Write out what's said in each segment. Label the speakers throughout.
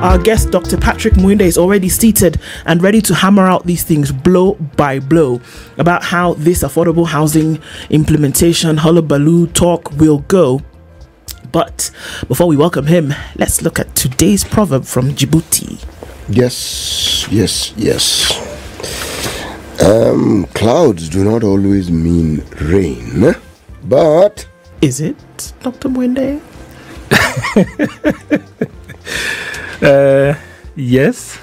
Speaker 1: Our guest, Dr. Patrick Muinde, is already seated and ready to hammer out these things blow by blow about how this affordable housing implementation hullabaloo talk will go. But before we welcome him, let's look at today's proverb from Djibouti.
Speaker 2: Yes, yes, yes. Um, clouds do not always mean rain, but
Speaker 1: Is it, Dr. Muinde?
Speaker 3: Uh, yes.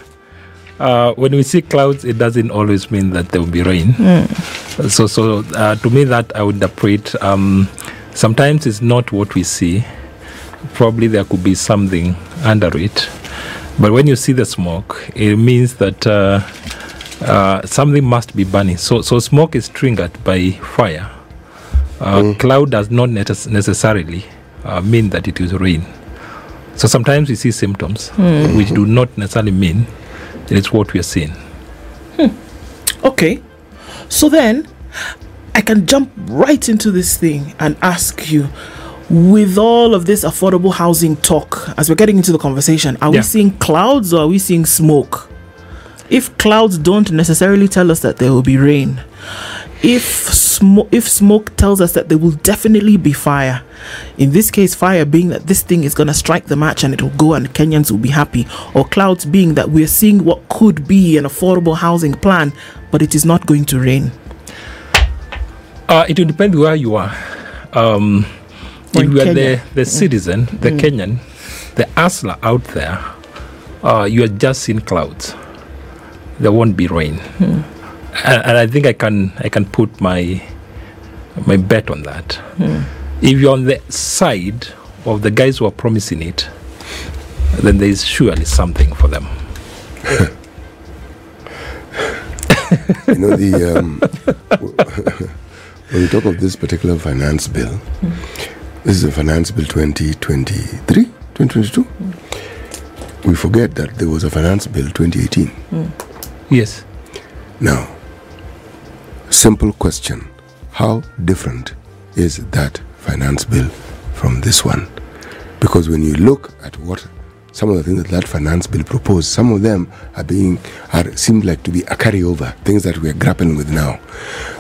Speaker 3: Uh, when we see clouds, it doesn't always mean that there will be rain. So, so uh, to me, that I would interpret. Um, sometimes it's not what we see. Probably there could be something under it. But when you see the smoke, it means that uh, uh, something must be burning. So, so smoke is triggered by fire. Uh, Cloud does not necess- necessarily uh, mean that it is rain. So sometimes we see symptoms hmm. which do not necessarily mean that it's what we are seeing. Hmm.
Speaker 1: Okay. So then, I can jump right into this thing and ask you with all of this affordable housing talk, as we're getting into the conversation, are we seeing clouds or are we seeing smoke? If clouds don't necessarily tell us that there will be rain, if smoke if smoke tells us that there will definitely be fire, in this case, fire being that this thing is gonna strike the match and it will go and Kenyans will be happy, or clouds being that we're seeing what could be an affordable housing plan, but it is not going to rain.
Speaker 3: Uh, it will depend where you are. Um, if you are the, the citizen, the Kenyan, the hustler out there, uh, you are just seeing clouds. There won't be rain, and, and I think I can I can put my my bet on that. Hmm. If you're on the side of the guys who are promising it, then there is surely something for them.
Speaker 2: you know the um, when we talk of this particular finance bill, hmm. this is a finance bill 2023, 2022. We forget that there was a finance bill 2018. Hmm.
Speaker 3: Yes.
Speaker 2: Now, simple question: How different is that finance bill from this one? Because when you look at what some of the things that that finance bill proposed, some of them are being are seem like to be a carryover, things that we are grappling with now.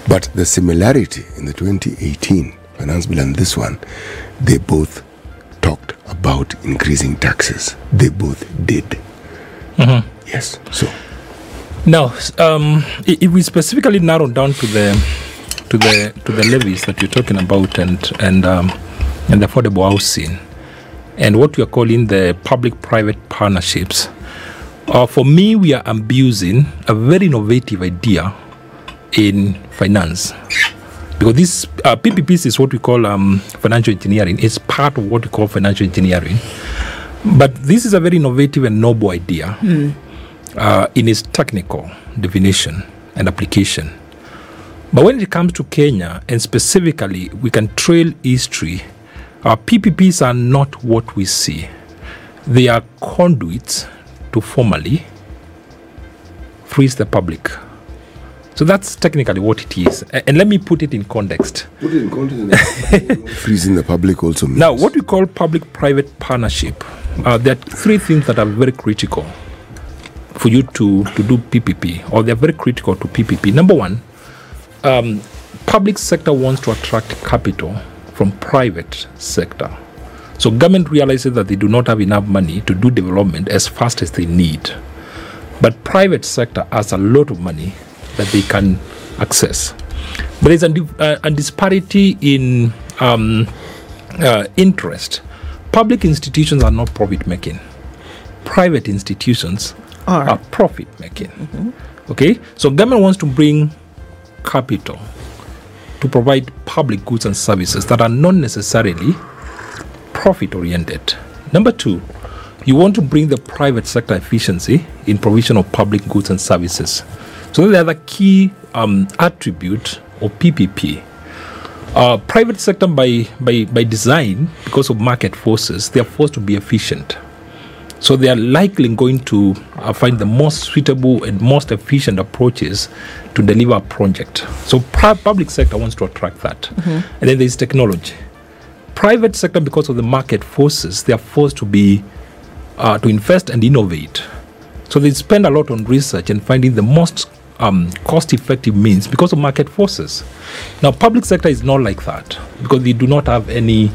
Speaker 2: But the similarity in the 2018 finance bill and this one, they both talked about increasing taxes. They both did. Mm-hmm. Yes. So
Speaker 3: Now, um, if we specifically narrow down to the to the to the levies that you're talking about and and um, and the affordable housing, and what we are calling the public-private partnerships, uh, for me, we are abusing a very innovative idea in finance. Because this uh, PPPs is what we call um, financial engineering. It's part of what we call financial engineering. But this is a very innovative and noble idea uh, in its technical definition and application. But when it comes to Kenya, and specifically, we can trail history, our PPPs are not what we see. They are conduits to formally freeze the public. So that's technically what it is. A- And let me put it in context.
Speaker 2: put it in context. Freezing the public also means
Speaker 3: Now, what we call public private partnership, uh, there are three things that are very critical for you to, to do PPP, or they're very critical to PPP. Number one, um, public sector wants to attract capital from private sector. So government realizes that they do not have enough money to do development as fast as they need. But private sector has a lot of money that they can access. There is a, uh, a disparity in um, uh, interest. Public institutions are not profit making. Private institutions
Speaker 1: Are.
Speaker 3: are profit making. Okay, so government wants to bring capital to provide public goods and services that are not necessarily profit oriented. Number two, you want to bring the private sector efficiency in provision of public goods and services. So the other key um, attribute of PPP. Uh, private sector by, by, by design, because of market forces, they are forced to be efficient. So they are likely going to uh, find the most suitable and most efficient approaches to deliver a project. So public sector wants to attract that. And then there's technology. Private sector, because of the market forces, they are forced to be uh, to invest and innovate. So they spend a lot on research and finding the most um, cost-effective means because of market forces. Now, public sector is not like that because they do not have any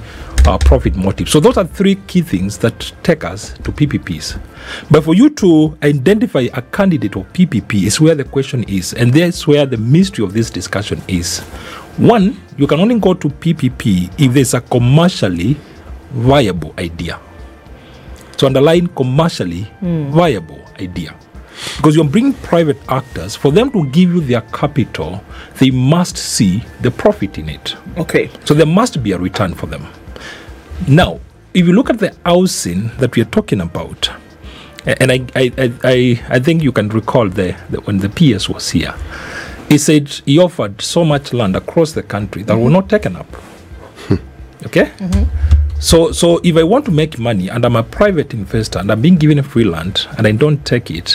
Speaker 3: uh, profit motive. So those are three key things that take us to PPPs. But for you to identify a candidate of PPP is where the question is, and that's where the mystery of this discussion is. One, you can only go to PPP if there's a commercially viable idea to underline commercially viable idea. Because you're bringing private actors, for them to give you their capital, they must see the profit in it.
Speaker 1: Okay.
Speaker 3: So there must be a return for them. Now, if you look at the housing that we are talking about, and I, I, I, I, I think you can recall the, the when the PS was here, he said he offered so much land across the country that were not taken up. Hmm. okay? Mm-hmm. So, so if I want to make money and I'm a private investor and I'm being given a free land and I don't take it,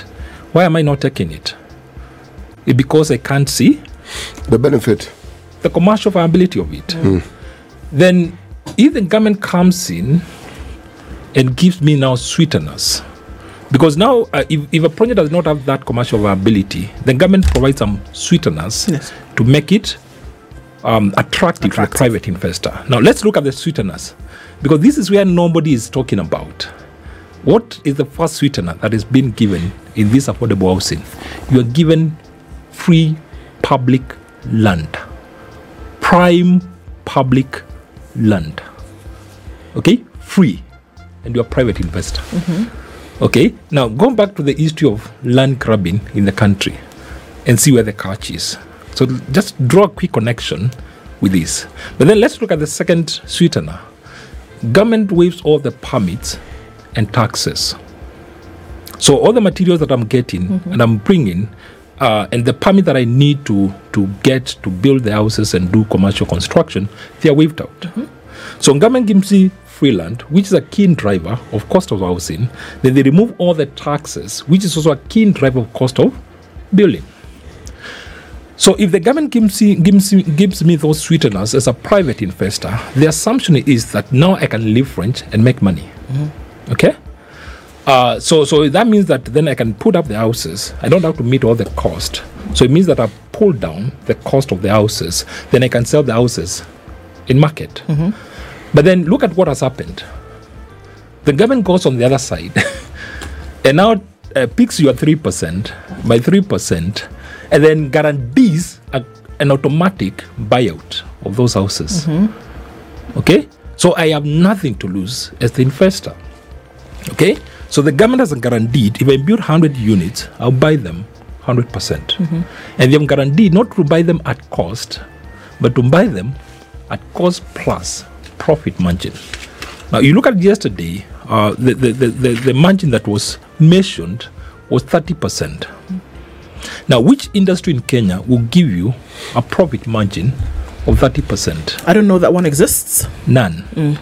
Speaker 3: why am I not taking it? It because I can't see
Speaker 2: The benefit.
Speaker 3: the commercial viability of it. Hmm. Then, if the government comes in and gives me now sweeteners, because now uh, if, if a project does not have that commercial viability, the government provides some sweeteners
Speaker 1: Yes.
Speaker 3: to make it um, attractive, to a private investor. Now, let's look at the sweeteners, because this is where nobody is talking about. What is the first sweetener that is being given in this affordable housing? You are given free public land, prime public land. Okay, free, and you're a private investor. Mm-hmm. Okay, now go back to the history of land grabbing in the country and see where the catch is. So just draw a quick connection with this. But then let's look at the second sweetener. Government waives all the permits and taxes. So all the materials that I'm getting mm-hmm. and I'm bringing, uh, and the permit that I need to to get to build the houses and do commercial construction, they are waived out. So government gives me free land, which is a key driver of cost of housing. Then they remove all the taxes, which is also a key driver of cost of building. So if the government gives me, gives, gives me those sweeteners as a private investor, the assumption is that now I can leverage and make money. Okay? Uh, so so that means that then I can put up the houses. I don't have to meet all the cost. So it means that I pull down the cost of the houses. Then I can sell the houses in market. But then look at what has happened. The government goes on the other side and now uh, picks you at 3% by 3% and then guarantees a, an automatic buyout of those houses. Okay? So I have nothing to lose as the investor. Okay? So the government has guaranteed if I build 100 units, I'll buy them 100%. percent And they have guaranteed not to buy them at cost, but to buy them at cost plus profit margin. Now, you look at yesterday, uh, the, the, the, the, the margin that was mentioned was 30%. Now, which industry in Kenya will give you a profit margin of 30%?
Speaker 1: I don't know that one exists.
Speaker 3: None.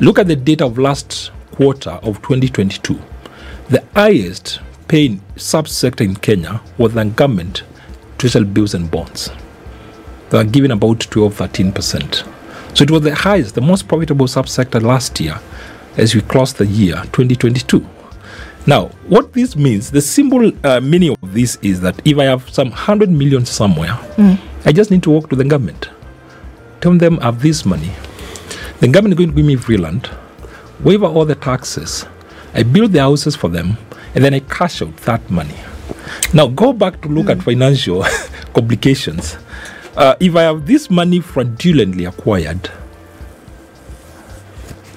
Speaker 3: Look at the data of last quarter of 2022. The highest paying subsector in Kenya was the government, treasury bills and bonds. They are giving about 12 13%. So it was the highest, the most profitable subsector last year as we closed the year 2022. Now, what this means, the simple uh, meaning of this is that if I have some 100 million somewhere, I just need to walk to the government, tell them I have this money, the government is going to give me free land, waiver all the taxes, I build the houses for them, and then I cash out that money. Now go back to look at financial complications. Uh, if I have this money fraudulently acquired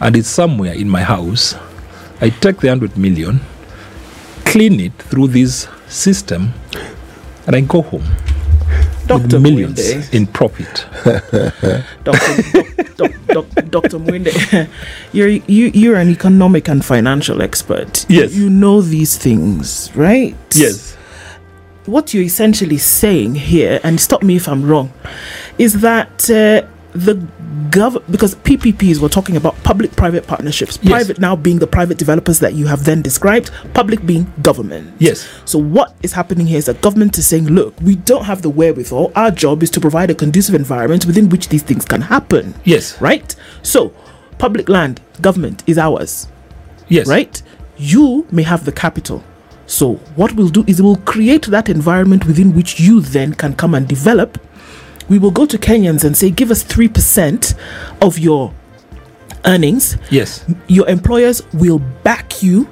Speaker 3: and it's somewhere in my house, I take the 100 million, clean it through this system, and I go home.
Speaker 1: Dr.
Speaker 3: millions
Speaker 1: Muinde.
Speaker 3: in profit.
Speaker 1: Dr. doc, doc, doc, Dr. Muinde, you're you you're an economic and financial expert.
Speaker 3: Yes.
Speaker 1: You know these things, right?
Speaker 3: Yes.
Speaker 1: What you're essentially saying here, and stop me if I'm wrong, is that uh, the gov because PPPs we're talking about public-private partnerships.
Speaker 3: Yes.
Speaker 1: Private now being the private developers that you have then described, public being government.
Speaker 3: Yes.
Speaker 1: So what is happening here is that government is saying, look, we don't have the wherewithal. Our job is to provide a conducive environment within which these things can happen.
Speaker 3: Yes.
Speaker 1: Right? So, public land, government is ours.
Speaker 3: Yes.
Speaker 1: Right? You may have the capital. So, what we'll do is we'll create that environment within which you then can come and develop. We will go to Kenyans and say, give us 3% of your earnings
Speaker 3: Yes.
Speaker 1: your employers will back you,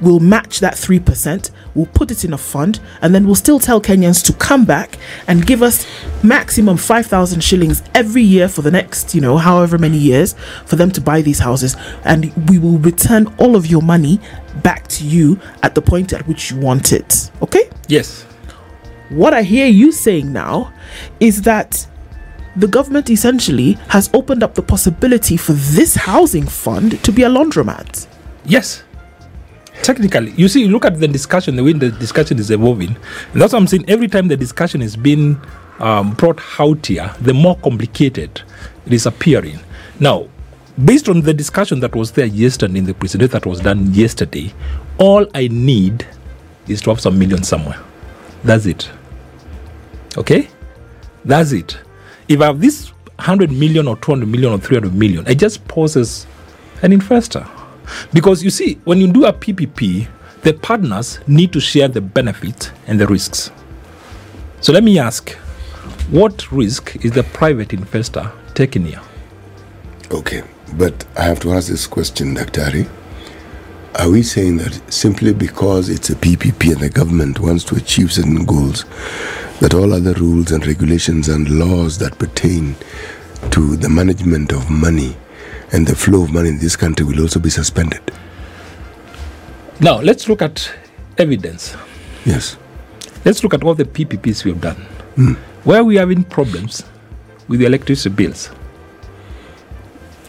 Speaker 1: will match that 3%, will put it in a fund, and then we'll still tell Kenyans to come back and give us maximum 5,000 shillings every year for the next, you know, however many years for them to buy these houses. And we will return all of your money back to you at the point at which you want it. Okay?
Speaker 3: Yes.
Speaker 1: What I hear you saying now is that the government essentially has opened up the possibility for this housing fund to be a laundromat.
Speaker 3: Yes. Technically, you see, look at the discussion, the way the discussion is evolving. And that's what I'm saying. Every time the discussion is being um, brought out here, the more complicated it is appearing. Now, based on the discussion that was there yesterday in the precedent that was done yesterday, all I need is to have some million somewhere. That's it. Okay? That's it. If I have this 100 million or 200 million or 300 million, I just pose as an investor. Because you see, when you do a PPP, the partners need to share the benefits and the risks. So let me ask what risk is the private investor taking here?
Speaker 2: Okay, but I have to ask this question, Dr. Are we saying that simply because it's a PPP and the government wants to achieve certain goals, that all other rules and regulations and laws that pertain to the management of money and the flow of money in this country will also be suspended?
Speaker 3: Now, let's look at evidence.
Speaker 2: Yes.
Speaker 3: Let's look at all the PPPs we have done. Hmm. Where are we having problems with the electricity bills?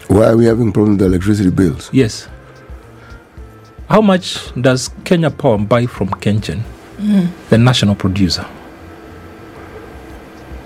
Speaker 2: Why are we having problems with the electricity bills?
Speaker 3: Yes. How much does Kenya Power buy from KenGen, the national producer?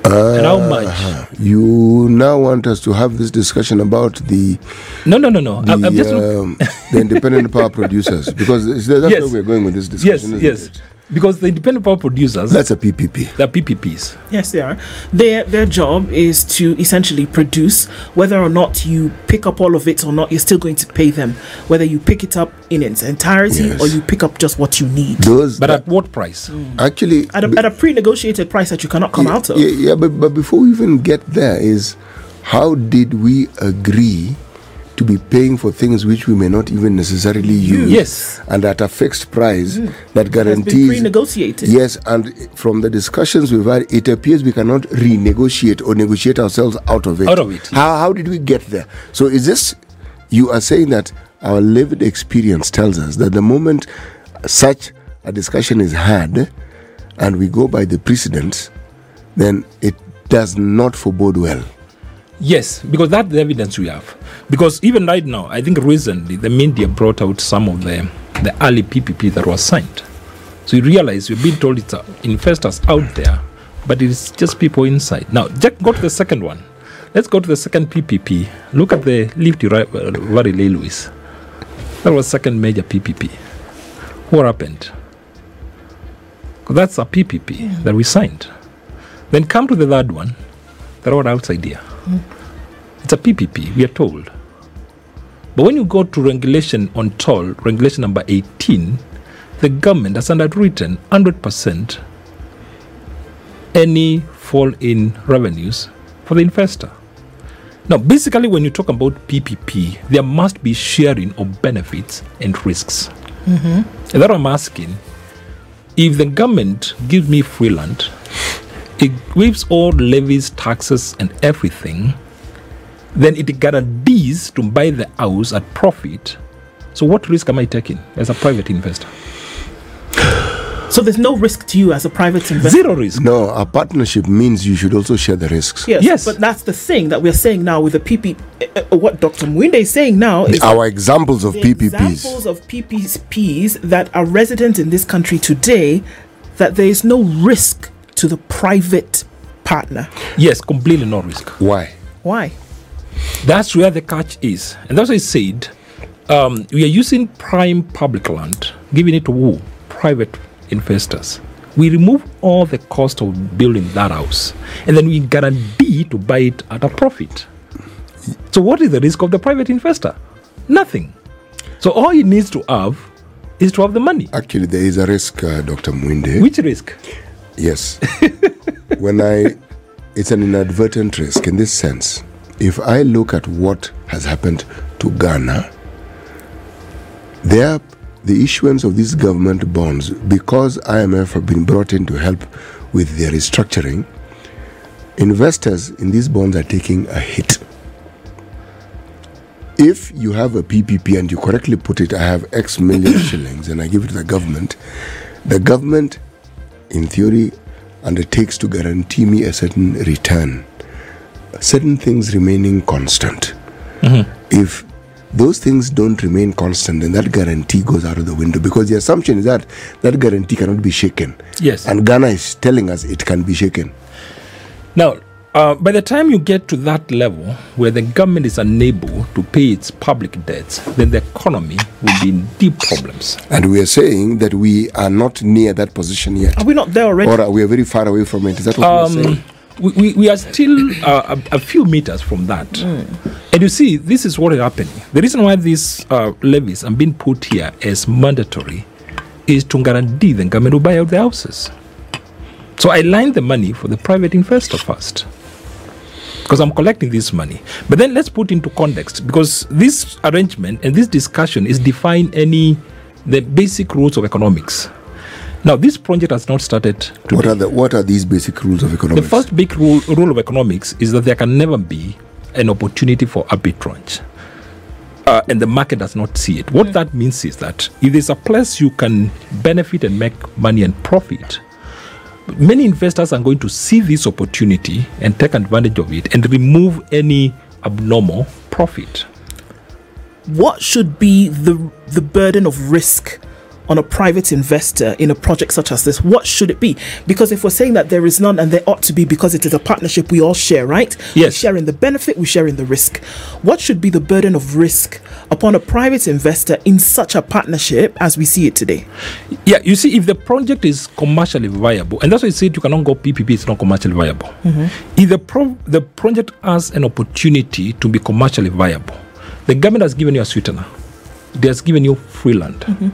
Speaker 3: and how much?
Speaker 2: You now want us to have this discussion about the
Speaker 3: No, no, no, no.
Speaker 2: the,
Speaker 3: I'm, I'm just
Speaker 2: um, the independent power producers because that's
Speaker 3: Yes.
Speaker 2: where we're going with this
Speaker 3: yes,
Speaker 2: discussion. isn't
Speaker 3: yes.
Speaker 2: it?
Speaker 3: Because the independent power producers,
Speaker 2: That's a PPP.
Speaker 3: they're PPPs.
Speaker 1: Yes, they are. Their their job is to essentially produce. Whether or not you pick up all of it or not, you're still going to pay them. Whether you pick it up in its entirety
Speaker 2: Yes.
Speaker 1: or you pick up just what you need
Speaker 2: Those
Speaker 3: But
Speaker 2: that-
Speaker 3: at what price? Mm.
Speaker 2: actually
Speaker 1: at a, at a pre-negotiated price that you cannot come
Speaker 2: yeah,
Speaker 1: out of.
Speaker 2: Yeah, yeah, but, but before we even get there, is how did we agree to be paying for things which we may not even necessarily use?
Speaker 3: Yes.
Speaker 2: And at a fixed price mm. that
Speaker 1: It's been
Speaker 2: guarantees. Yes, and from the discussions we've had, it appears we cannot renegotiate or negotiate ourselves out of it.
Speaker 3: Out of it,
Speaker 2: How, how did we get there? So, is this, you are saying that our lived experience tells us that the moment such a discussion is had and we go by the precedents, then it does not forebode well.
Speaker 3: Yes, because that's the evidence we have. Because even right now, I think recently the media brought out some of the the early PPP that was signed. So you realize we've been told it's uh, investors out there, but it's just people inside. Now, just go to the second one. Let's go to the second PPP. Look at the Rift Valley Railways. That was second major PPP. What happened? That's a PPP that we signed. Then come to the third one, the road outside here. It's a PPP, we are told. But when you go to regulation on toll, regulation number 18, the government has underwritten 100% any fall in revenues for the investor. Now, basically, when you talk about PPP, there must be sharing of benefits and risks. Mm-hmm. And that I'm asking if the government gives me free land, it waives all levies, taxes, and everything, then it guarantees to buy the house at profit. So, what risk am I taking as a private investor?
Speaker 1: So there's no risk to you as a private investor.
Speaker 3: Zero risk.
Speaker 2: No, a partnership means you should also share the risks.
Speaker 1: Yes,
Speaker 3: Yes.
Speaker 1: but that's the thing that we're saying now with the PP. Uh, uh, what Dr. Muinde is saying now is
Speaker 2: Our examples of
Speaker 1: the
Speaker 2: PPPs.
Speaker 1: examples of PPPs that are resident in this country today, that there is no risk to the private partner.
Speaker 3: Yes, completely no risk.
Speaker 2: Why?
Speaker 1: Why?
Speaker 3: That's where the catch is. And that's why I said um, we are using prime public land, giving it to who? Private investors. We remove all the cost of building that house and then we guarantee to buy it at a profit. So, what is the risk of the private investor? Nothing. So, all he needs to have is to have the money.
Speaker 2: Actually, there is a risk, uh, Dr. Muinde.
Speaker 3: Which risk?
Speaker 2: Yes. when I, it's an inadvertent risk in this sense. If I look at what has happened to Ghana, there, the issuance of these government bonds, because IMF have been brought in to help with their restructuring, investors in these bonds are taking a hit. If you have a PPP and you correctly put it, I have X million shillings and I give it to the government, the government in theory, undertakes to guarantee me a certain return, certain things remaining constant. Mm-hmm. If those things don't remain constant, then that guarantee goes out of the window because the assumption is that that guarantee cannot be shaken.
Speaker 3: Yes.
Speaker 2: And Ghana is telling us it can be shaken.
Speaker 3: Now, uh, by the time you get to that level where the government is unable to pay its public debts, then the economy will be in deep problems.
Speaker 2: And we are saying that we are not near that position yet.
Speaker 1: Are we not there already?
Speaker 2: Or are we are very far away from it. Is that what we're saying?
Speaker 3: Um, we, we, we are still uh, a, a few meters from that. And you see, this is what is happening. The reason why these uh, levies are being put here as mandatory is to guarantee the government will buy out the houses. So I line the money for the private investor first. Because I'm collecting this money. But then let's put into context because this arrangement and this discussion is define any the basic rules of economics. Now, this project has not started today.
Speaker 2: What are the what are these basic rules of economics?
Speaker 3: The first big rule, rule of economics is that there can never be an opportunity for arbitrage. Uh, and the market does not see it. What that means is that if there's a place you can benefit and make money and profit, many investors are going to see this opportunity and take advantage of it and remove any abnormal profit.
Speaker 1: what should be the the burden of risk on a private investor in a project such as this what should it be? Because if we're saying that there is none and there ought to be because it is a partnership we all share right? We
Speaker 3: Yes.
Speaker 1: share in the benefit we share in the risk. What should be the burden of risk upon a private investor in such a partnership as we see it today?
Speaker 3: Yeah, you see, if the project is commercially viable, and that's why I said you cannot go PPP, it's not commercially viable. Mm-hmm. If the, pro- the project has an opportunity to be commercially viable, the government has given you a sweetener, They has given you free land. Mm-hmm.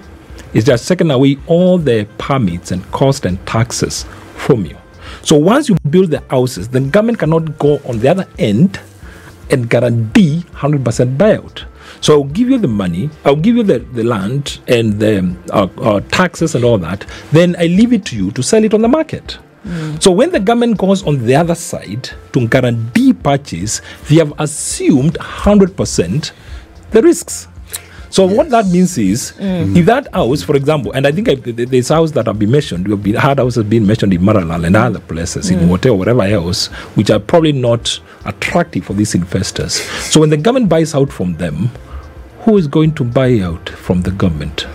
Speaker 3: It's just taking away all the permits and costs and taxes from you. So once you build the houses, the government cannot go on the other end and guarantee 100% buyout. So I'll give you the money, I'll give you the, the land and the uh, uh, taxes and all that. Then I leave it to you to sell it on the market. So when the government goes on the other side to guarantee purchase, they have assumed 100% the risks. So what that means is, mm. if that house, for example, and I think I, th- th- there's house that have been mentioned, have been hard houses being mentioned in Maralal and other places, in mm. hotel, whatever else, which are probably not attractive for these investors. So when the government buys out from them, who is going to buy out from the government?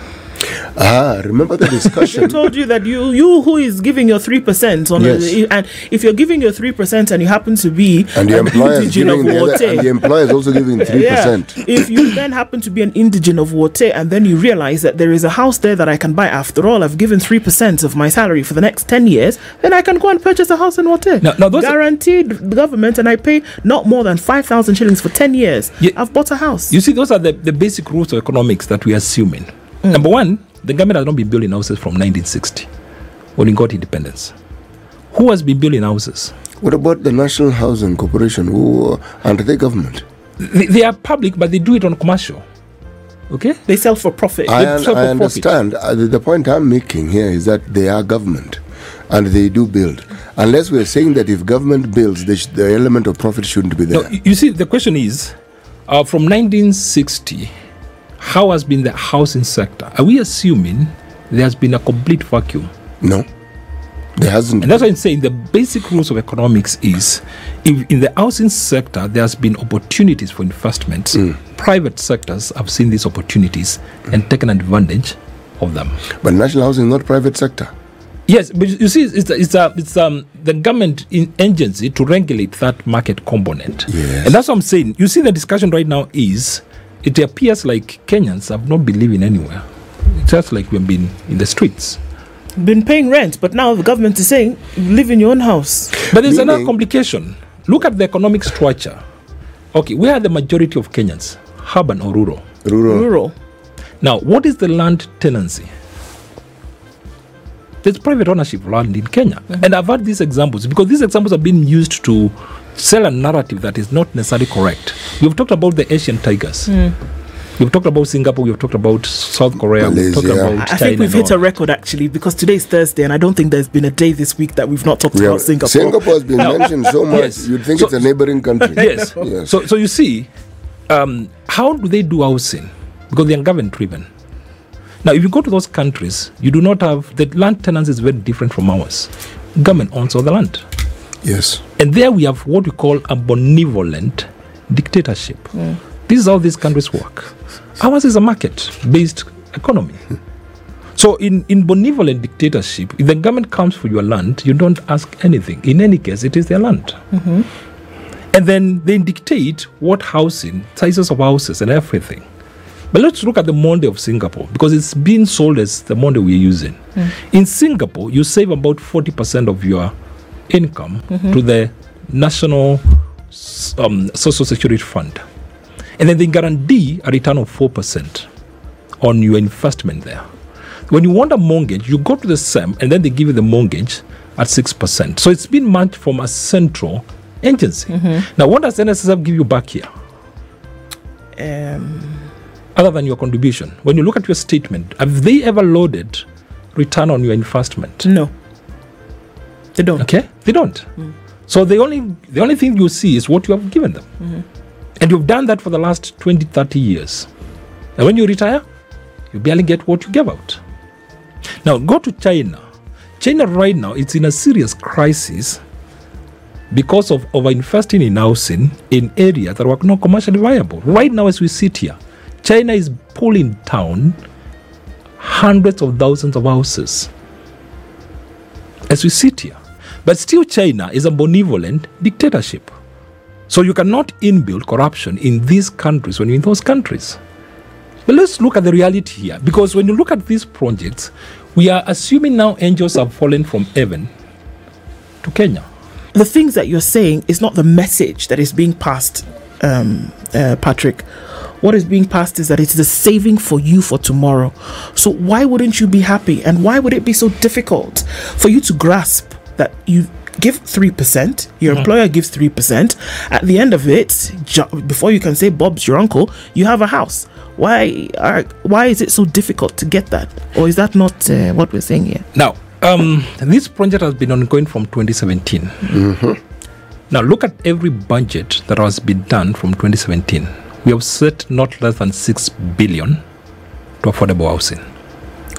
Speaker 2: Ah, remember the discussion?
Speaker 1: I told you that you you who is giving your three percent on
Speaker 2: Yes.
Speaker 1: a, and if you're giving your three percent and you happen to be
Speaker 2: and the employer is giving the other, and the employer is also giving three percent.
Speaker 1: if you then happen to be an indigene of Wote and then you realize that there is a house there that I can buy after all, I've given 3% of my salary for the next 10 years, then I can go and purchase a house in Wote.
Speaker 3: Now- now those are-
Speaker 1: Guaranteed the government and I pay not more than 5,000 shillings for 10 years.
Speaker 3: Yeah.
Speaker 1: I've bought a house.
Speaker 3: You see, those are the, the basic rules of economics that we are assuming. Number one, the government has not been building houses from 1960 when we got independence. Who has been building houses?
Speaker 2: What about the National Housing Corporation, who are under the government?
Speaker 3: They, they are public, but they do it on commercial. Okay?
Speaker 1: they sell for profit.
Speaker 2: I,
Speaker 3: They
Speaker 2: un-
Speaker 3: for
Speaker 2: I
Speaker 3: profit.
Speaker 2: understand. Uh, the, the point I'm making here is that they are government and they do build. Unless we're saying that if government builds, the, sh- the element of profit shouldn't be there.
Speaker 3: No, you- you see, the question is uh, from 1960, how has been the housing sector? Are we assuming there has been a complete vacuum
Speaker 2: No, there hasn't.
Speaker 3: And that's why I'm saying the basic rules of economics is if in the housing sector there has been opportunities for investment, private sectors have seen these opportunities and taken advantage of them.
Speaker 2: but national housing is not private sector.
Speaker 3: Yes, but you see, it's it's a, it's um the government in agency to regulate that market component.
Speaker 2: Yes.
Speaker 3: and that's what I'm saying. You see, the discussion right now is it appears like Kenyans have not been living anywhere. It's just like we've been in the streets.
Speaker 1: Been paying rent, but now the government is saying live in your own house.
Speaker 3: But there's another complication. Look at the economic structure. Okay, where are the majority of Kenyans? Urban or rural?
Speaker 2: Rural.
Speaker 1: Rural.
Speaker 3: Now, what is the land tenancy? There's private ownership of land in Kenya. Mm-hmm. And I've had these examples because these examples have been used to sell a narrative that is not necessarily correct. We've talked about the Asian tigers. We've talked about Singapore, we've talked about South Korea, we've talked
Speaker 2: Malaysia.
Speaker 3: about
Speaker 1: I
Speaker 3: China.
Speaker 1: think we've hit a record actually because today is Thursday and I don't think there's been a day this week that we've not talked
Speaker 2: We
Speaker 1: about Singapore.
Speaker 2: Singapore has been mentioned so much.
Speaker 3: Yes.
Speaker 2: You'd think
Speaker 3: So-
Speaker 2: it's a neighboring country.
Speaker 3: yes.
Speaker 2: Yes.
Speaker 3: So, so you see, um, how do they do housing? Because they are government driven. Now, if you go to those countries, you do not have the land tenancy is very different from ours. Government owns all the land,
Speaker 2: Yes.
Speaker 3: and there we have what we call a benevolent dictatorship. Hmm. This is how these countries work. Ours is a market-based economy. Hmm. So, in, in benevolent dictatorship, if the government comes for your land, you don't ask anything. In any case, it is their land. Mm-hmm. And then they dictate what housing, sizes of houses, and everything. But let's look at the Monday of Singapore because it's being sold as the Monday we're using. Hmm. In Singapore, you save about 40% of your income to the National um, Social Security Fund. And then they guarantee a return of 4% on your investment there. When you want a mortgage, you go to the SEM and then they give you the mortgage at 6%. So it's been managed from a central agency. Now, what does NSSF give you back here?
Speaker 1: Um,
Speaker 3: other than your contribution. When you look at your statement, have they ever loaded return on your investment?
Speaker 1: no. They don't.
Speaker 3: Okay, they don't. Mm. So the only the only thing you see is what you have given them, mm-hmm. and you've done that for the last 20, 30 years. And when you retire, you barely get what you gave out. Now go to China. China right now it's in a serious crisis because of over-investing in housing in areas that were not commercially viable. Right now, as we sit here, China is pulling down hundreds of thousands of houses as we sit here. But still, China is a benevolent dictatorship. So you cannot inbuild corruption in these countries when you're in those countries. But let's look at the reality here. Because when you look at these projects, we are assuming now angels have fallen from heaven to Kenya.
Speaker 1: the things that you're saying is not the message that is being passed, um, uh, Patrick. What is being passed is that it's the saving for you for tomorrow. So why wouldn't you be happy? And why would it be so difficult for you to grasp that you give 3%, your employer gives 3%, at the end of it, ju- before you can say Bob's your uncle, you have a house. Why are, why is it so difficult to get that? Or is that not uh, what we're saying here?
Speaker 3: Now, um, this project has been ongoing from 2017. Now, look at every budget that has been done from 2017. We have set not less than 6 billion to affordable housing.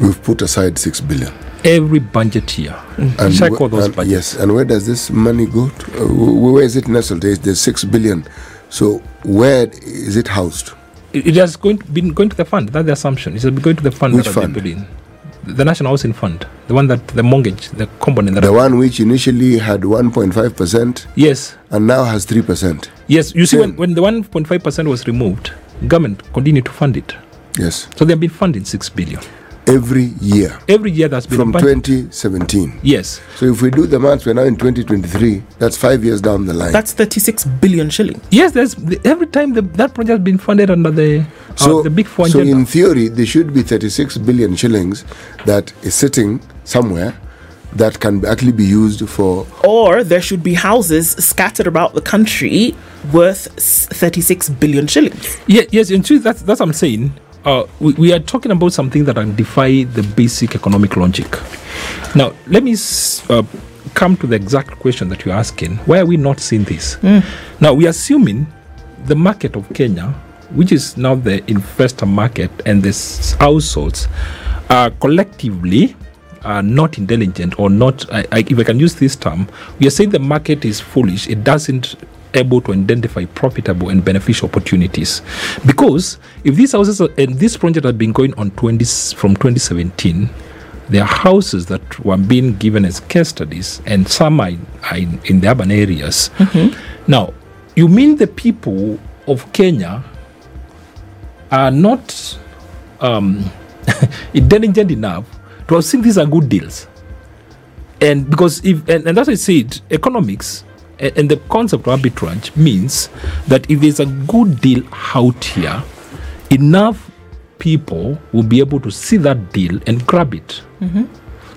Speaker 2: We've put aside six billion.
Speaker 3: Every budget year.
Speaker 2: And
Speaker 3: Check
Speaker 2: wh-
Speaker 3: all those budgets.
Speaker 2: Yes, and where does this money go? To? Uh, where is it nestled? There's, there's six billion. So where is it housed?
Speaker 3: It, it has going been going to the fund. That's the assumption. It has been going to the fund
Speaker 2: Which fund?
Speaker 3: has been put in. The National Housing Fund. The one that, the mortgage, the component that.
Speaker 2: The one which initially had 1.5 percent
Speaker 3: yes.
Speaker 2: and now has three percent.
Speaker 3: Yes. You see, when, when the 1.5% was removed, government continued to fund it.
Speaker 2: Yes,
Speaker 3: So they have been funding 6 billion.
Speaker 2: Every year
Speaker 3: Every year that's been
Speaker 2: from
Speaker 3: budget.
Speaker 2: 2017.
Speaker 3: Yes.
Speaker 2: So if we do the maths, we're now in 2023. That's five years down the line.
Speaker 1: That's 36 billion shillings.
Speaker 3: Yes, there's every time the, that project has been funded under the uh,
Speaker 2: so
Speaker 3: the big four
Speaker 2: so
Speaker 3: agenda.
Speaker 2: in theory, there should be 36 billion shillings that is sitting somewhere that can actually be used for
Speaker 1: or there should be houses scattered about the country worth 36 billion shillings.
Speaker 3: Yeah, yes, in truth, that's that's what I'm saying. Uh, we, we are talking about something that can defy the basic economic logic. Now, let me s- uh, come to the exact question that you're asking. Why are we not seeing this? Now, we are assuming the market of Kenya, which is now the investor market and the s- households, are collectively are not intelligent or not, I, I, if I can use this term, we are saying the market is foolish. It doesn't able to identify profitable and beneficial opportunities. Because if these houses are, and this project had been going on 20, from 2017, there are houses that were being given as case studies, and some are, in- are in, in the urban areas. Now, you mean the people of Kenya are not um, intelligent enough to have seen these are good deals? And because if and, and as I said, economics and the concept of arbitrage means that if there's a good deal out here, enough people will be able to see that deal and grab it. Mm-hmm.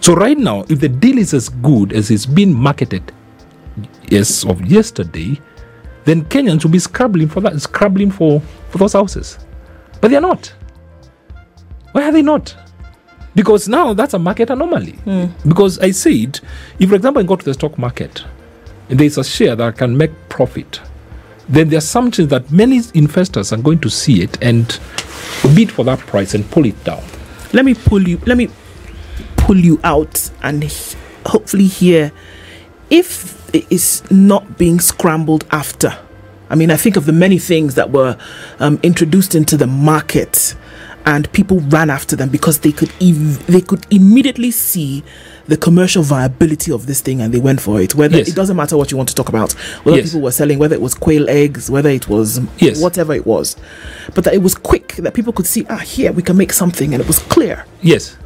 Speaker 3: So right now, if the deal is as good as it's been marketed as of yesterday, then Kenyans will be scrabbling for that, scrabbling for, for those houses. But they're not. Why are they not? Because now that's a market anomaly. Hmm. Because I said, if for example I go to the stock market, there's a share that can make profit, then the assumption that many investors are going to see it and bid for that price and pull it down.
Speaker 1: let me pull you let me pull you out and hopefully hear if it is not being scrambled after i mean i think of the many things that were um, introduced into the market and people ran after them because they could ev- they could immediately see the commercial viability of this thing and they went for it whether
Speaker 3: Yes.
Speaker 1: it doesn't matter what you want to talk about whether
Speaker 3: Yes.
Speaker 1: people were selling whether it was quail eggs whether it was
Speaker 3: Yes.
Speaker 1: whatever it was but that it was quick that people could see ah here we can make something and it was clear
Speaker 3: Yes.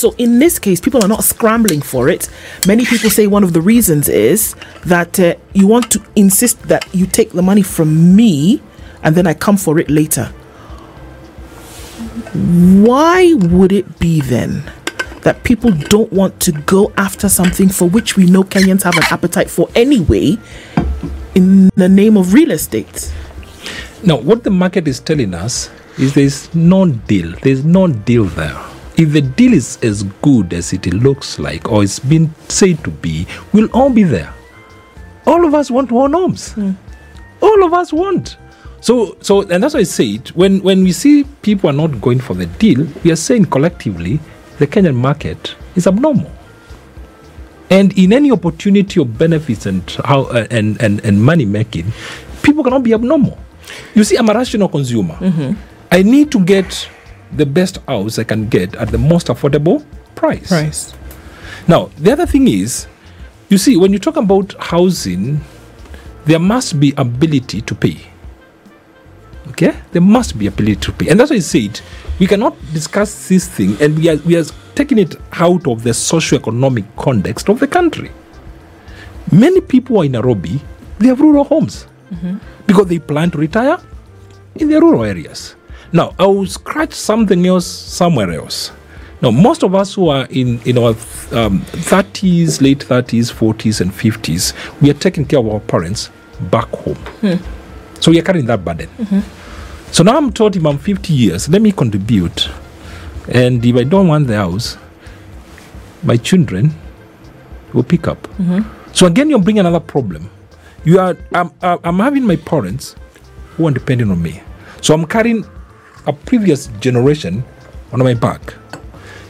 Speaker 1: so in this case, people are not scrambling for it. Many people say one of the reasons is that uh, you want to insist that you take the money from me and then I come for it later. Why would it be then that people don't want to go after something for which we know Kenyans have an appetite for anyway in the name of real estate?
Speaker 3: Now, what the market is telling us is there's no deal. There's no deal there. If the deal is as good as it looks like or it's been said to be, we'll all be there. All of us want own homes. All of us want. So, so, and that's why I said when when we see people are not going for the deal, we are saying collectively the Kenyan market is abnormal. And in any opportunity of benefits and how uh, and, and and money making, people cannot be abnormal. You see, I'm a rational consumer. I need to get the best house I can get at the most affordable price. price. Now, the other thing is, you see, when you talk about housing, there must be ability to pay. Okay, there must be ability to pay, and that's why I said we cannot discuss this thing, and we are we are taking it out of the socio-economic context of the country. Many people are in Nairobi; they have rural homes mm-hmm. because they plan to retire in their rural areas. Now, I will scratch something else somewhere else. Now, most of us who are in, in our um, 30s, late 30s, 40s, and 50s, we are taking care of our parents back home. Hmm. So we are carrying that burden. Mm-hmm. So now I'm told if I'm 50 years, let me contribute. And if I don't want the house, my children will pick up. Mm-hmm. So again, you're bringing another problem. You are, I'm, I'm I'm having my parents who are depending on me. So I'm carrying a previous generation on my back.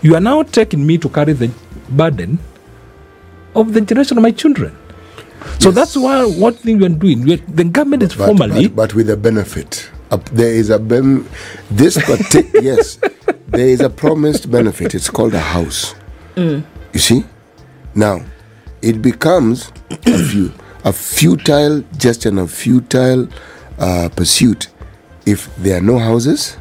Speaker 3: You are now taking me to carry the burden of the generation of my children. So
Speaker 2: Yes.
Speaker 3: that's why what thing we're doing. We're, the government is
Speaker 2: but,
Speaker 3: formally
Speaker 2: but, but with a benefit. Uh, there is a ben- this partic- yes, there is a promised benefit. It's called a house. You see, now it becomes a few a futile gesture and a futile uh, pursuit if there are no houses,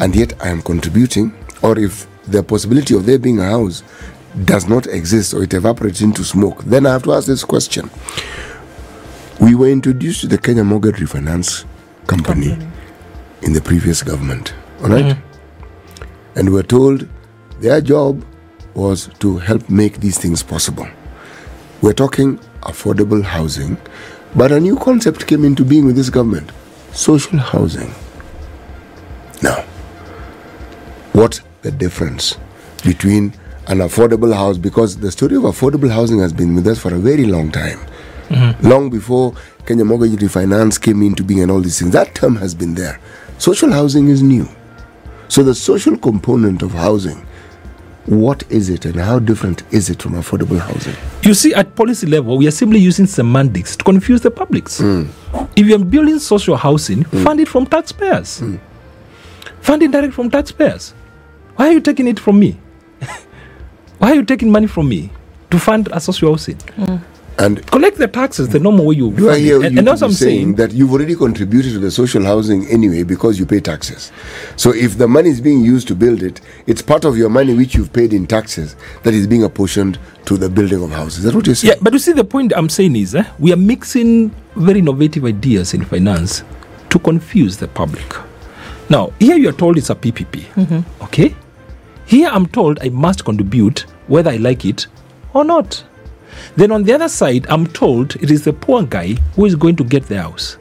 Speaker 2: and yet I am contributing, or if the possibility of there being a house does not exist or it evaporates into smoke. Then I have to ask this question. We were introduced to the Kenya Mortgage Refinance Company, in the previous government, all right? Mm-hmm. And we were told their job was to help make these things possible. We're talking affordable housing, but a new concept came into being with this government social housing. Now, what's the difference between an affordable house? Because the story of affordable housing has been with us for a very long time. Mm-hmm. Long before Kenya Mortgage Refinance came into being and all these things, that term has been there. Social housing is new. So the social component of housing What is it and how different is it from affordable housing?
Speaker 3: You see, at policy level, we are simply using semantics to confuse the publics. Mm. If you're building social housing, mm. fund it from taxpayers. Mm. Fund it direct from taxpayers. Why are you taking it from me? Why are you taking money from me to fund a social housing?
Speaker 2: And
Speaker 3: Collect the taxes the normal way you
Speaker 2: do I hear
Speaker 3: it. And,
Speaker 2: you
Speaker 3: and that's what I'm saying.
Speaker 2: that you've already contributed to the social housing anyway because you pay taxes. So if the money is being used to build it, it's part of your money which you've paid in taxes that is being apportioned to the building of houses. That's what you're saying.
Speaker 3: Yeah, but you see, the point I'm saying is eh, we are mixing very innovative ideas in finance to confuse the public. Now, here you are told it's a PPP. Okay? Here I'm told I must contribute whether I like it or not. Then on the other side, I'm told it is the poor guy who is going to get the house.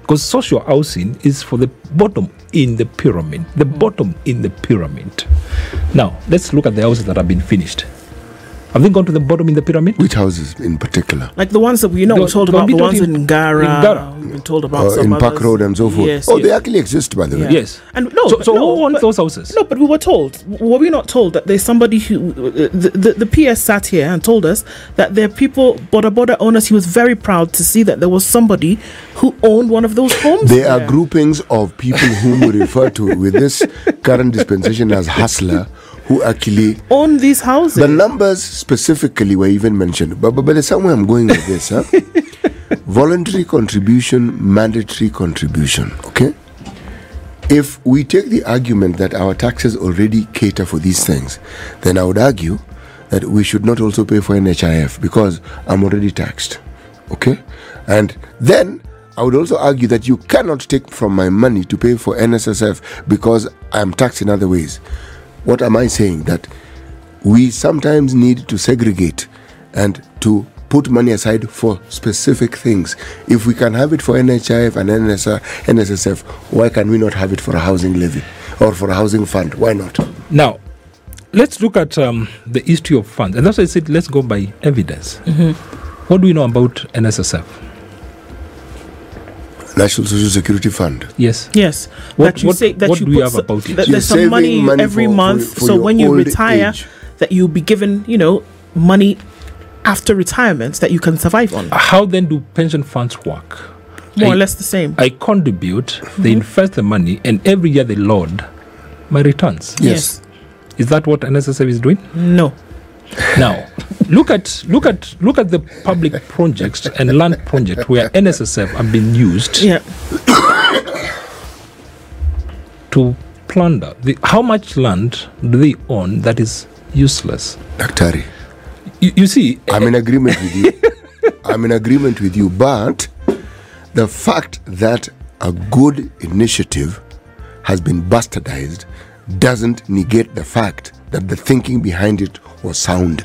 Speaker 3: Because social housing is for the bottom in the pyramid. The bottom in the pyramid. Now, let's look at the houses that have been finished. Have they gone to the bottom in the pyramid?
Speaker 2: Which houses in particular?
Speaker 1: Like the ones that we know,
Speaker 3: The-
Speaker 1: we're told about the ones
Speaker 3: in-
Speaker 1: in Ngara.
Speaker 3: in Ngara.
Speaker 1: We've been told about
Speaker 2: Uh,
Speaker 1: some
Speaker 2: in Park
Speaker 1: others.
Speaker 2: Road and so forth.
Speaker 1: Yes,
Speaker 2: oh,
Speaker 1: yes.
Speaker 2: they actually exist, by the way.
Speaker 1: Yeah.
Speaker 3: Yes.
Speaker 1: And no,
Speaker 3: So, so
Speaker 1: no,
Speaker 3: who owns those houses?
Speaker 1: No, but we were told. Were we not told that there's somebody who uh, the, the, the PS sat here and told us that there are people, border border owners. He was very proud to see that there was somebody who owned one of those homes.
Speaker 2: There are groupings of people whom we refer to with this current dispensation as hustler who actually
Speaker 1: own these houses.
Speaker 2: The numbers specifically were even mentioned, but, but, but there's somewhere I'm going with this. Huh? Voluntary contribution, mandatory contribution. Okay. If we take the argument that our taxes already cater for these things, then I would argue that we should not also pay for NHIF because I'm already taxed. Okay. And then I would also argue that you cannot take from my money to pay for NSSF because I'm taxed in other ways. What am I saying? That we sometimes need to segregate and to put money aside for specific things. If we can have it for NHIF and NSR, NSSF, why can we not have it for a housing levy or for a housing fund? Why not?
Speaker 3: Now, let's look at um, the history of funds. And that's why I said let's go by evidence. What do we know about NSSF?
Speaker 2: National Social Security Fund.
Speaker 3: Yes.
Speaker 1: Yes,
Speaker 3: What-
Speaker 1: that you
Speaker 3: what-
Speaker 1: say that
Speaker 3: what
Speaker 1: you
Speaker 3: do we
Speaker 1: put
Speaker 3: have
Speaker 1: so-
Speaker 3: about it?
Speaker 1: That there's some money,
Speaker 2: money
Speaker 1: every
Speaker 2: for- for-
Speaker 1: month.
Speaker 2: for
Speaker 1: so when you retire,
Speaker 2: age.
Speaker 1: that you'll be given, you know, money after retirement that you can survive on.
Speaker 3: How then do pension funds work?
Speaker 1: More
Speaker 3: I-
Speaker 1: or less the same.
Speaker 3: I contribute, they mm-hmm. invest the money, and every year they load my returns.
Speaker 2: Yes.
Speaker 3: Is that what NSSF is doing?
Speaker 1: No.
Speaker 3: Now, look at look at look at the public projects and land project where NSSF have been used
Speaker 1: Yeah.
Speaker 3: to plunder. The, how much land do they own that is useless?
Speaker 2: Daktari,
Speaker 3: You, you see,
Speaker 2: I'm in eh, agreement with you. I'm in agreement with you. But the fact that a good initiative has been bastardized doesn't negate the fact that the thinking behind it was sound.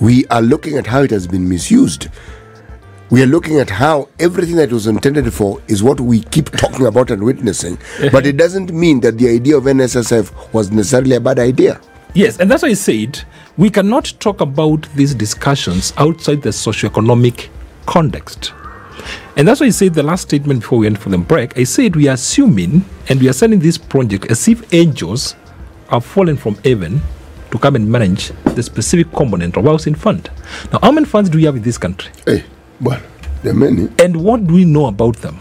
Speaker 2: We are looking at how it has been misused. We are looking at how everything that was intended for is what we keep talking about and witnessing. but it doesn't mean that the idea of NSSF was necessarily a bad idea.
Speaker 3: Yes, and that's why I said we cannot talk about these discussions outside the socioeconomic context. And that's why I said the last statement before we went for the break, I said we are assuming and we are sending this project as if angels have fallen from heaven to come and manage the specific component of housing fund. Now, how many funds do we have in this country?
Speaker 2: Hey, well, there are many.
Speaker 3: And what do we know about them?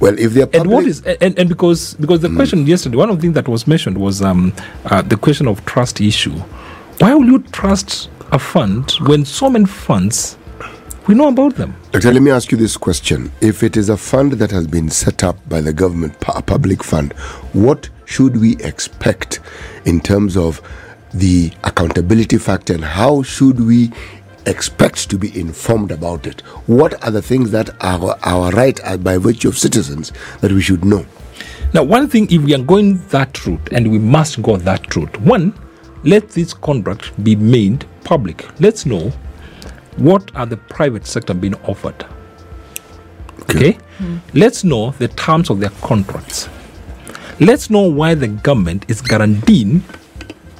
Speaker 2: Well, if they are
Speaker 3: and what is and, and because because the question yesterday one of the things that was mentioned was um uh, the question of trust issue why will you trust a fund when so many funds we know about them
Speaker 2: Doctor, let me ask you this question. If it is a fund that has been set up by the government, a public fund, what should we expect in terms of the accountability factor and how should we expect to be informed about it? What are the things that are our right uh, by virtue of citizens that we should know?
Speaker 3: now one thing if we are going that route and we must go that route one let this contract be made public let's know what are the private sector being offered? Okay. Let's know the terms of their contracts. Let's know why the government is guaranteeing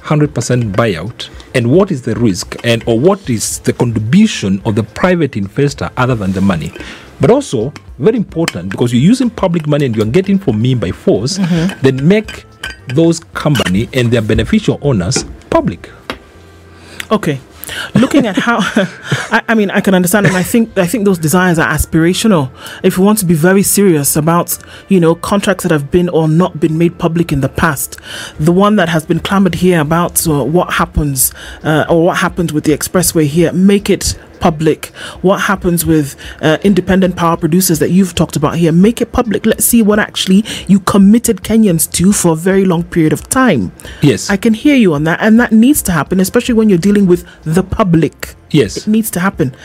Speaker 3: 100% buyout and what is the risk and or what is the contribution of the private investor other than the money. But also very important because you're using public money and you're getting from me by force, mm-hmm. then make those company and their beneficial owners public.
Speaker 1: Okay. Looking at how, I, I mean, I can understand, and I think I think those desires are aspirational. If we want to be very serious about, you know, contracts that have been or not been made public in the past, the one that has been clamored here about uh, what happens uh, or what happened with the expressway here, make it public. What happens with uh, independent power producers that you've talked about here, make it public. Let's see what actually you committed Kenyans to for a very long period of time.
Speaker 3: Yes.
Speaker 1: I can hear you on that, and that needs to happen, especially when you're dealing with the public.
Speaker 3: Yes.
Speaker 1: It needs to happen.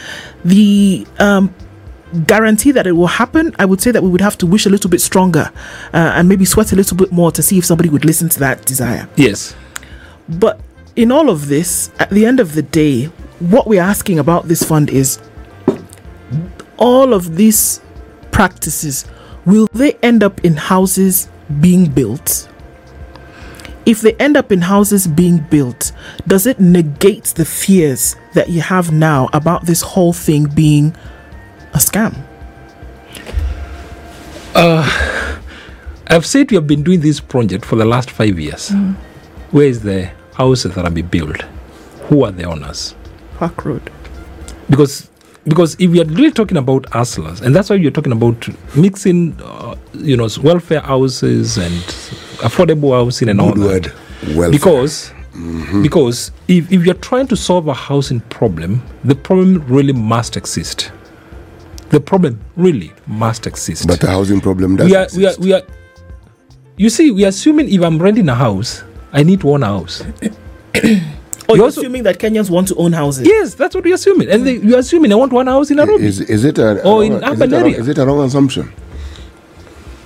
Speaker 1: The um, guarantee that it will happen, I would say that we would have to wish a little bit stronger uh, and maybe sweat a little bit more to see if somebody would listen to that desire.
Speaker 3: yes.
Speaker 1: But in all of this, at the end of the day, what we're asking about this fund is all of these practices will they end up in houses being built? If they end up in houses being built, does it negate the fears that you have now about this whole thing being a scam?
Speaker 3: Uh, I've said we have been doing this project for the last five years. Mm. Where is the houses that are being built? Who are the owners?
Speaker 1: Park Road.
Speaker 3: because because if we are really talking about hustlers, and that's why you're talking about mixing, uh, you know, welfare houses and affordable housing and all
Speaker 2: Good
Speaker 3: that.
Speaker 2: word. Welfare.
Speaker 3: Because because if, if you're trying to solve a housing problem, the problem really must exist. The problem really must exist.
Speaker 2: But the housing problem does
Speaker 3: we are
Speaker 2: exist.
Speaker 3: we are we are. You see, we are assuming if I'm renting a house, I need one house.
Speaker 1: Oh, or
Speaker 3: You
Speaker 1: you're
Speaker 3: also-
Speaker 1: assuming that Kenyans want to own houses?
Speaker 3: Yes, that's what we're assuming, and they, you're assuming I want one house in Nairobi.
Speaker 2: Is, is it a,
Speaker 3: Or in
Speaker 2: is
Speaker 3: urban
Speaker 2: it a, wrong-
Speaker 3: area.
Speaker 2: Is it a wrong assumption?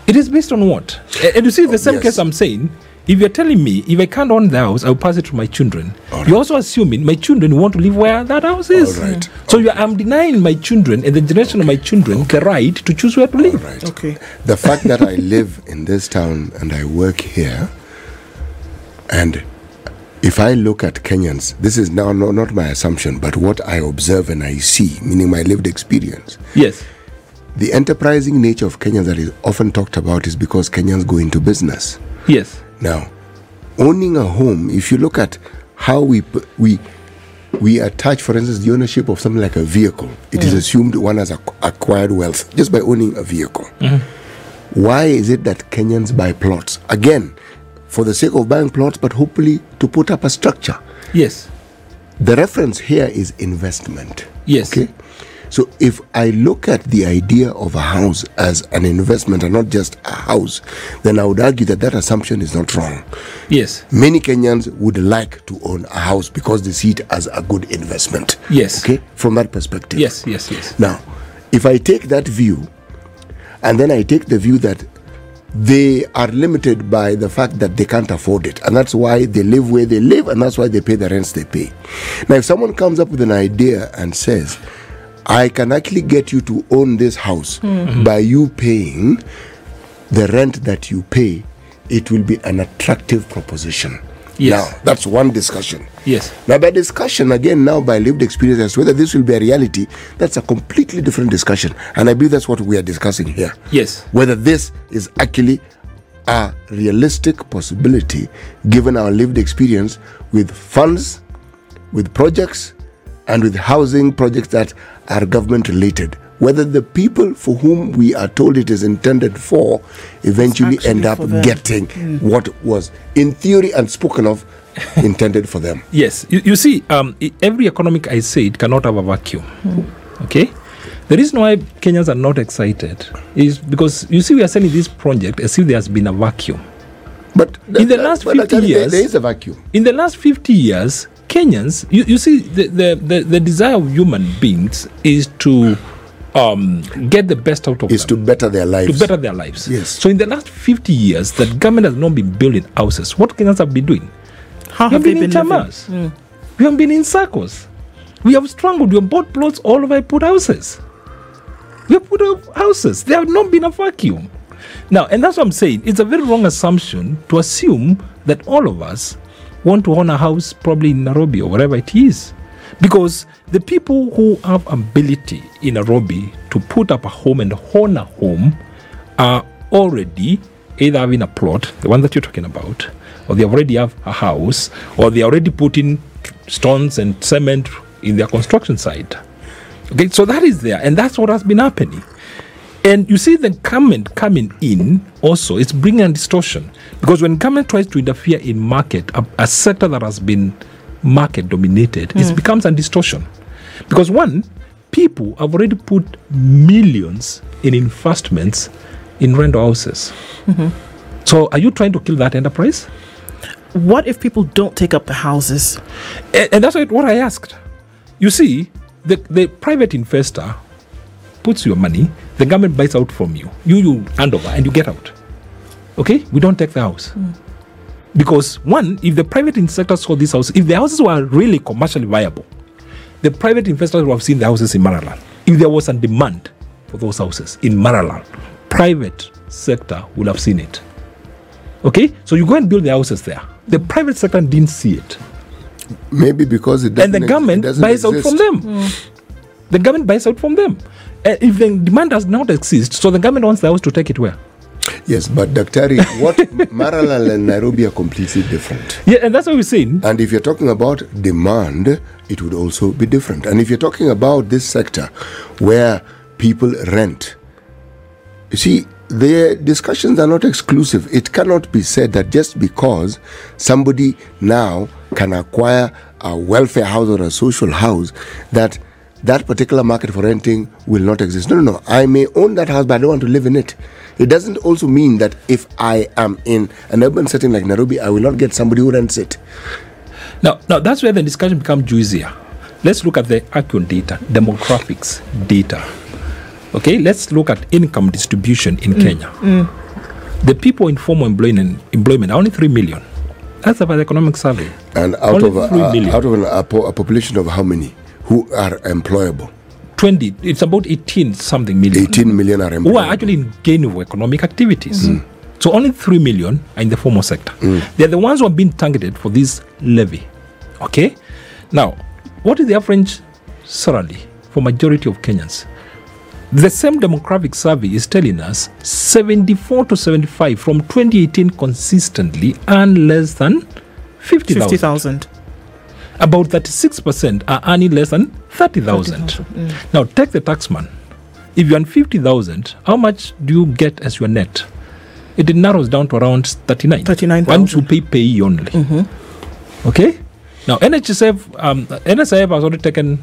Speaker 3: It is based on what? And you see, the same
Speaker 2: yes.
Speaker 3: case I'm saying, if you're telling me if I can't own the house, I'll pass it to my children.
Speaker 2: All
Speaker 3: You're also assuming my children want to live where that house is.
Speaker 2: All right.
Speaker 3: So you I'm denying my children and the generation of my children the right to choose where to
Speaker 2: All
Speaker 3: live.
Speaker 2: right.
Speaker 1: Okay.
Speaker 2: The fact that I live in this town and I work here, and if I look at Kenyans, this is now no, not my assumption, but what I observe and I see, meaning my lived experience.
Speaker 3: Yes.
Speaker 2: The enterprising nature of Kenyans that is often talked about is because Kenyans go into business.
Speaker 3: Yes.
Speaker 2: Now, owning a home, if you look at how we we we attach, for instance, the ownership of something like a vehicle, it is assumed one has ac- acquired wealth just by owning a vehicle. Mm-hmm. Why is it that Kenyans buy plots again for the sake of buying plots, but hopefully to put up a structure?
Speaker 3: Yes.
Speaker 2: The reference here is investment.
Speaker 3: Yes.
Speaker 2: Okay. So if I look at the idea of a house as an investment and not just a house, then I would argue that that assumption is not wrong.
Speaker 3: Yes.
Speaker 2: Many Kenyans would like to own a house because they see it as a good investment.
Speaker 3: Yes.
Speaker 2: Okay. From that perspective.
Speaker 3: Yes. Yes. Yes.
Speaker 2: Now, if I take that view, and then I take the view that they are limited by the fact that they can't afford it, and that's why they live where they live, and that's why they pay the rents they pay. Now, if someone comes up with an idea and says, I can actually get you to own this house mm-hmm. by you paying the rent that you pay, it will be an attractive proposition.
Speaker 3: Yes.
Speaker 2: Now, that's one discussion.
Speaker 3: Yes.
Speaker 2: Now, by discussion, again, now by lived experience, as whether this will be a reality, that's a completely different discussion. And I believe that's what we are discussing here.
Speaker 3: Yes.
Speaker 2: Whether this is actually a realistic possibility given our lived experience with funds, with projects, and with housing projects that are government related. Whether the people for whom we are told it is intended for eventually end up
Speaker 1: for them.
Speaker 2: getting what was, in theory and spoken of, intended for them.
Speaker 3: Yes, you, you see, um, every economic I say it cannot have a vacuum. Okay, the reason why Kenyans are not excited is because you see we are selling this project as if there has been a vacuum.
Speaker 2: But
Speaker 3: In the last
Speaker 2: but
Speaker 3: 50
Speaker 2: actually
Speaker 3: years-
Speaker 2: there is a vacuum.
Speaker 3: In the last fifty years, Kenyans, you, you see, the, the, the, the desire of human beings is to um, get the best out of
Speaker 2: Is to better their lives.
Speaker 3: to better their lives.
Speaker 2: Yes.
Speaker 3: So in the last 50 years, the government has not been building houses. What Kenyans have been doing?
Speaker 1: How
Speaker 3: We
Speaker 1: have
Speaker 3: have
Speaker 1: they
Speaker 3: been in
Speaker 1: been living?
Speaker 3: chamas. We have been in circles. We have struggled. We have bought plots all over. I put houses. We have put up houses. There have not been a vacuum. Now, and that's what I'm saying. It's a very wrong assumption to assume that all of us want to own a house probably in Nairobi or wherever it is. Because the people who have ability in Nairobi to put up a home and own a home are already either having a plot, the one that you're talking about, or they already have a house, or they already put in stones and cement in their construction site. Okay, so that is there, and that's what has been happening. And you see the government coming in also, it's bringing a distortion. Because when government tries to interfere in market, a, a sector that has been market dominated, it mm. becomes a distortion. Because one, people have already put millions in investments in rental houses. Mm-hmm. So are you trying to kill that enterprise?
Speaker 1: What if people don't take up the houses?
Speaker 3: And, and that's what I asked. You see, the, the private investor puts your money, the government buys out from you. You you hand over and you get out. Okay? We don't take the house. Mm. Because one, if the private sector saw this house, if the houses were really commercially viable, the private investors would have seen the houses in Maralal. If there was a demand for those houses in Maralal, private sector would have seen it. Okay? So you go and build the houses there. The private sector didn't see it
Speaker 2: Maybe because it
Speaker 3: and the
Speaker 2: doesn't ex- it
Speaker 3: government
Speaker 2: doesn't
Speaker 3: buys out from
Speaker 2: exist.
Speaker 3: them. The government buys out from them. Uh, if the demand does not exist, so the government wants the house to take it where?
Speaker 2: Yes, but Daktari, what Maralal and Nairobi are completely different.
Speaker 3: Yeah, and that's what we're saying.
Speaker 2: And if you're talking about demand, it would also be different. And if you're talking about this sector where people rent, you see, the discussions are not exclusive. It cannot be said that just because somebody now can acquire a welfare house or a social house, that that particular market for renting will not exist. No, no, no. I may own that house, but I don't want to live in it. It doesn't also mean that if I am in an urban setting like Nairobi, I will not get somebody who rents it.
Speaker 3: Now, now that's where the discussion becomes juicier. Let's look at the actual data, demographics data. Okay, let's look at income distribution in Kenya. The people in formal employment, employment are only 3 million. That's about the economic survey.
Speaker 2: And out
Speaker 3: Only
Speaker 2: of a, uh,
Speaker 3: million.
Speaker 2: out of an, a, po- a population of how many who are employable?
Speaker 3: 20, it's about 18 something million.
Speaker 2: 18 million are
Speaker 3: who are actually in gain of economic activities. Hmm. So only 3 million are in the formal sector. Hmm. They're the ones who are being targeted for this levy. Okay? Now, what is the average salary for majority of Kenyans? The same demographic survey is telling us 74 to 75 from 2018 consistently earn less than 50,000.
Speaker 1: 50,000.
Speaker 3: About 36% are earning less than 30,000. Now, take the taxman. If you earn 50,000, how much do you get as your net? It narrows down to around 39.
Speaker 1: 39,000.
Speaker 3: Once you pay pay only. Okay? Now, NHSF, um, NSSF has already taken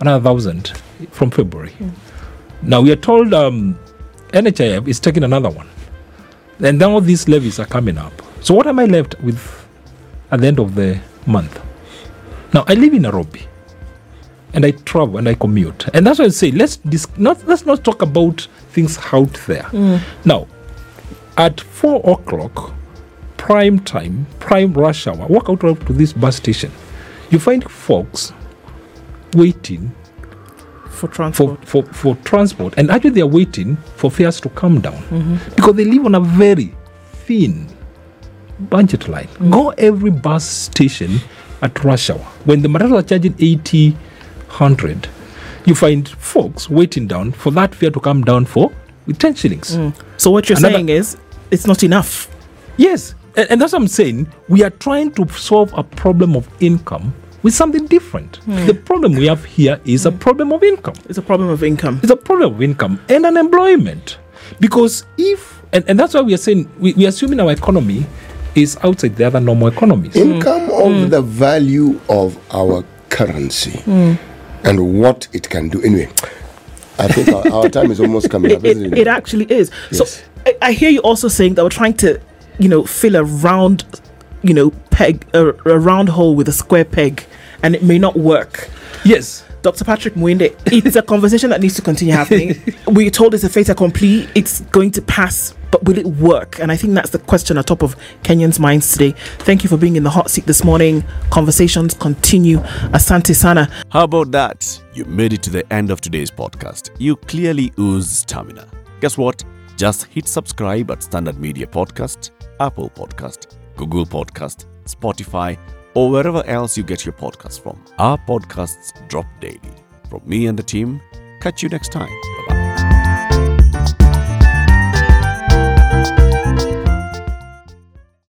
Speaker 3: another thousand from February. Now, we are told um, NHIF is taking another one. And now these levies are coming up. So, what am I left with at the end of the month? Now, I live in Nairobi and I travel and I commute. And that's why I say let's dis- not let's not talk about things out there. Mm. Now, at four o'clock, prime time, prime rush hour, walk out to this bus station. You find folks waiting
Speaker 1: For
Speaker 3: for,
Speaker 1: transport.
Speaker 3: for, for transport, and actually they are waiting for fares to come down mm-hmm. because they live on a very thin budget line. Mm. Go every bus station at rush hour when the Matatus are charging 80, 100. You find folks waiting down for that fare to come down for with 10 shillings. Mm.
Speaker 1: so what you're
Speaker 3: Another-
Speaker 1: saying is it's not enough.
Speaker 3: Yes, and, and that's what I'm saying. We are trying to solve a problem of income with something different. Hmm. The problem we have here is a hmm. problem of income.
Speaker 1: It's a problem of income.
Speaker 3: It's a problem of income and unemployment. Because if, and, and that's why we are saying, we, we are assuming our economy is outside the other normal economies. Mm.
Speaker 2: Income of mm. the value of our currency mm. and what it can do. Anyway, I think our, our time is almost coming up,
Speaker 1: It,
Speaker 2: isn't
Speaker 1: it,
Speaker 2: it?
Speaker 1: actually is.
Speaker 2: Yes.
Speaker 1: So I, I hear you also saying that we're trying to, you know, fill a round, you know, peg, a, a round hole with a square peg, and it may not work.
Speaker 3: Yes.
Speaker 1: Dr. Patrick Muinde, it's a conversation that needs to continue happening. We're told it's a fait accompli, it's going to pass, but will it work? And I think that's the question atop of Kenyans' minds today. Thank you for being in the hot seat this morning. Conversations continue. Asante Sana.
Speaker 4: How about that? You made it to the end of today's podcast. You clearly ooze stamina. Guess what? Just hit subscribe at Standard Media Podcast, Apple Podcast, Google Podcast, Spotify, or wherever else you get your podcasts from. Our podcasts drop daily. From me and the team, catch you next time.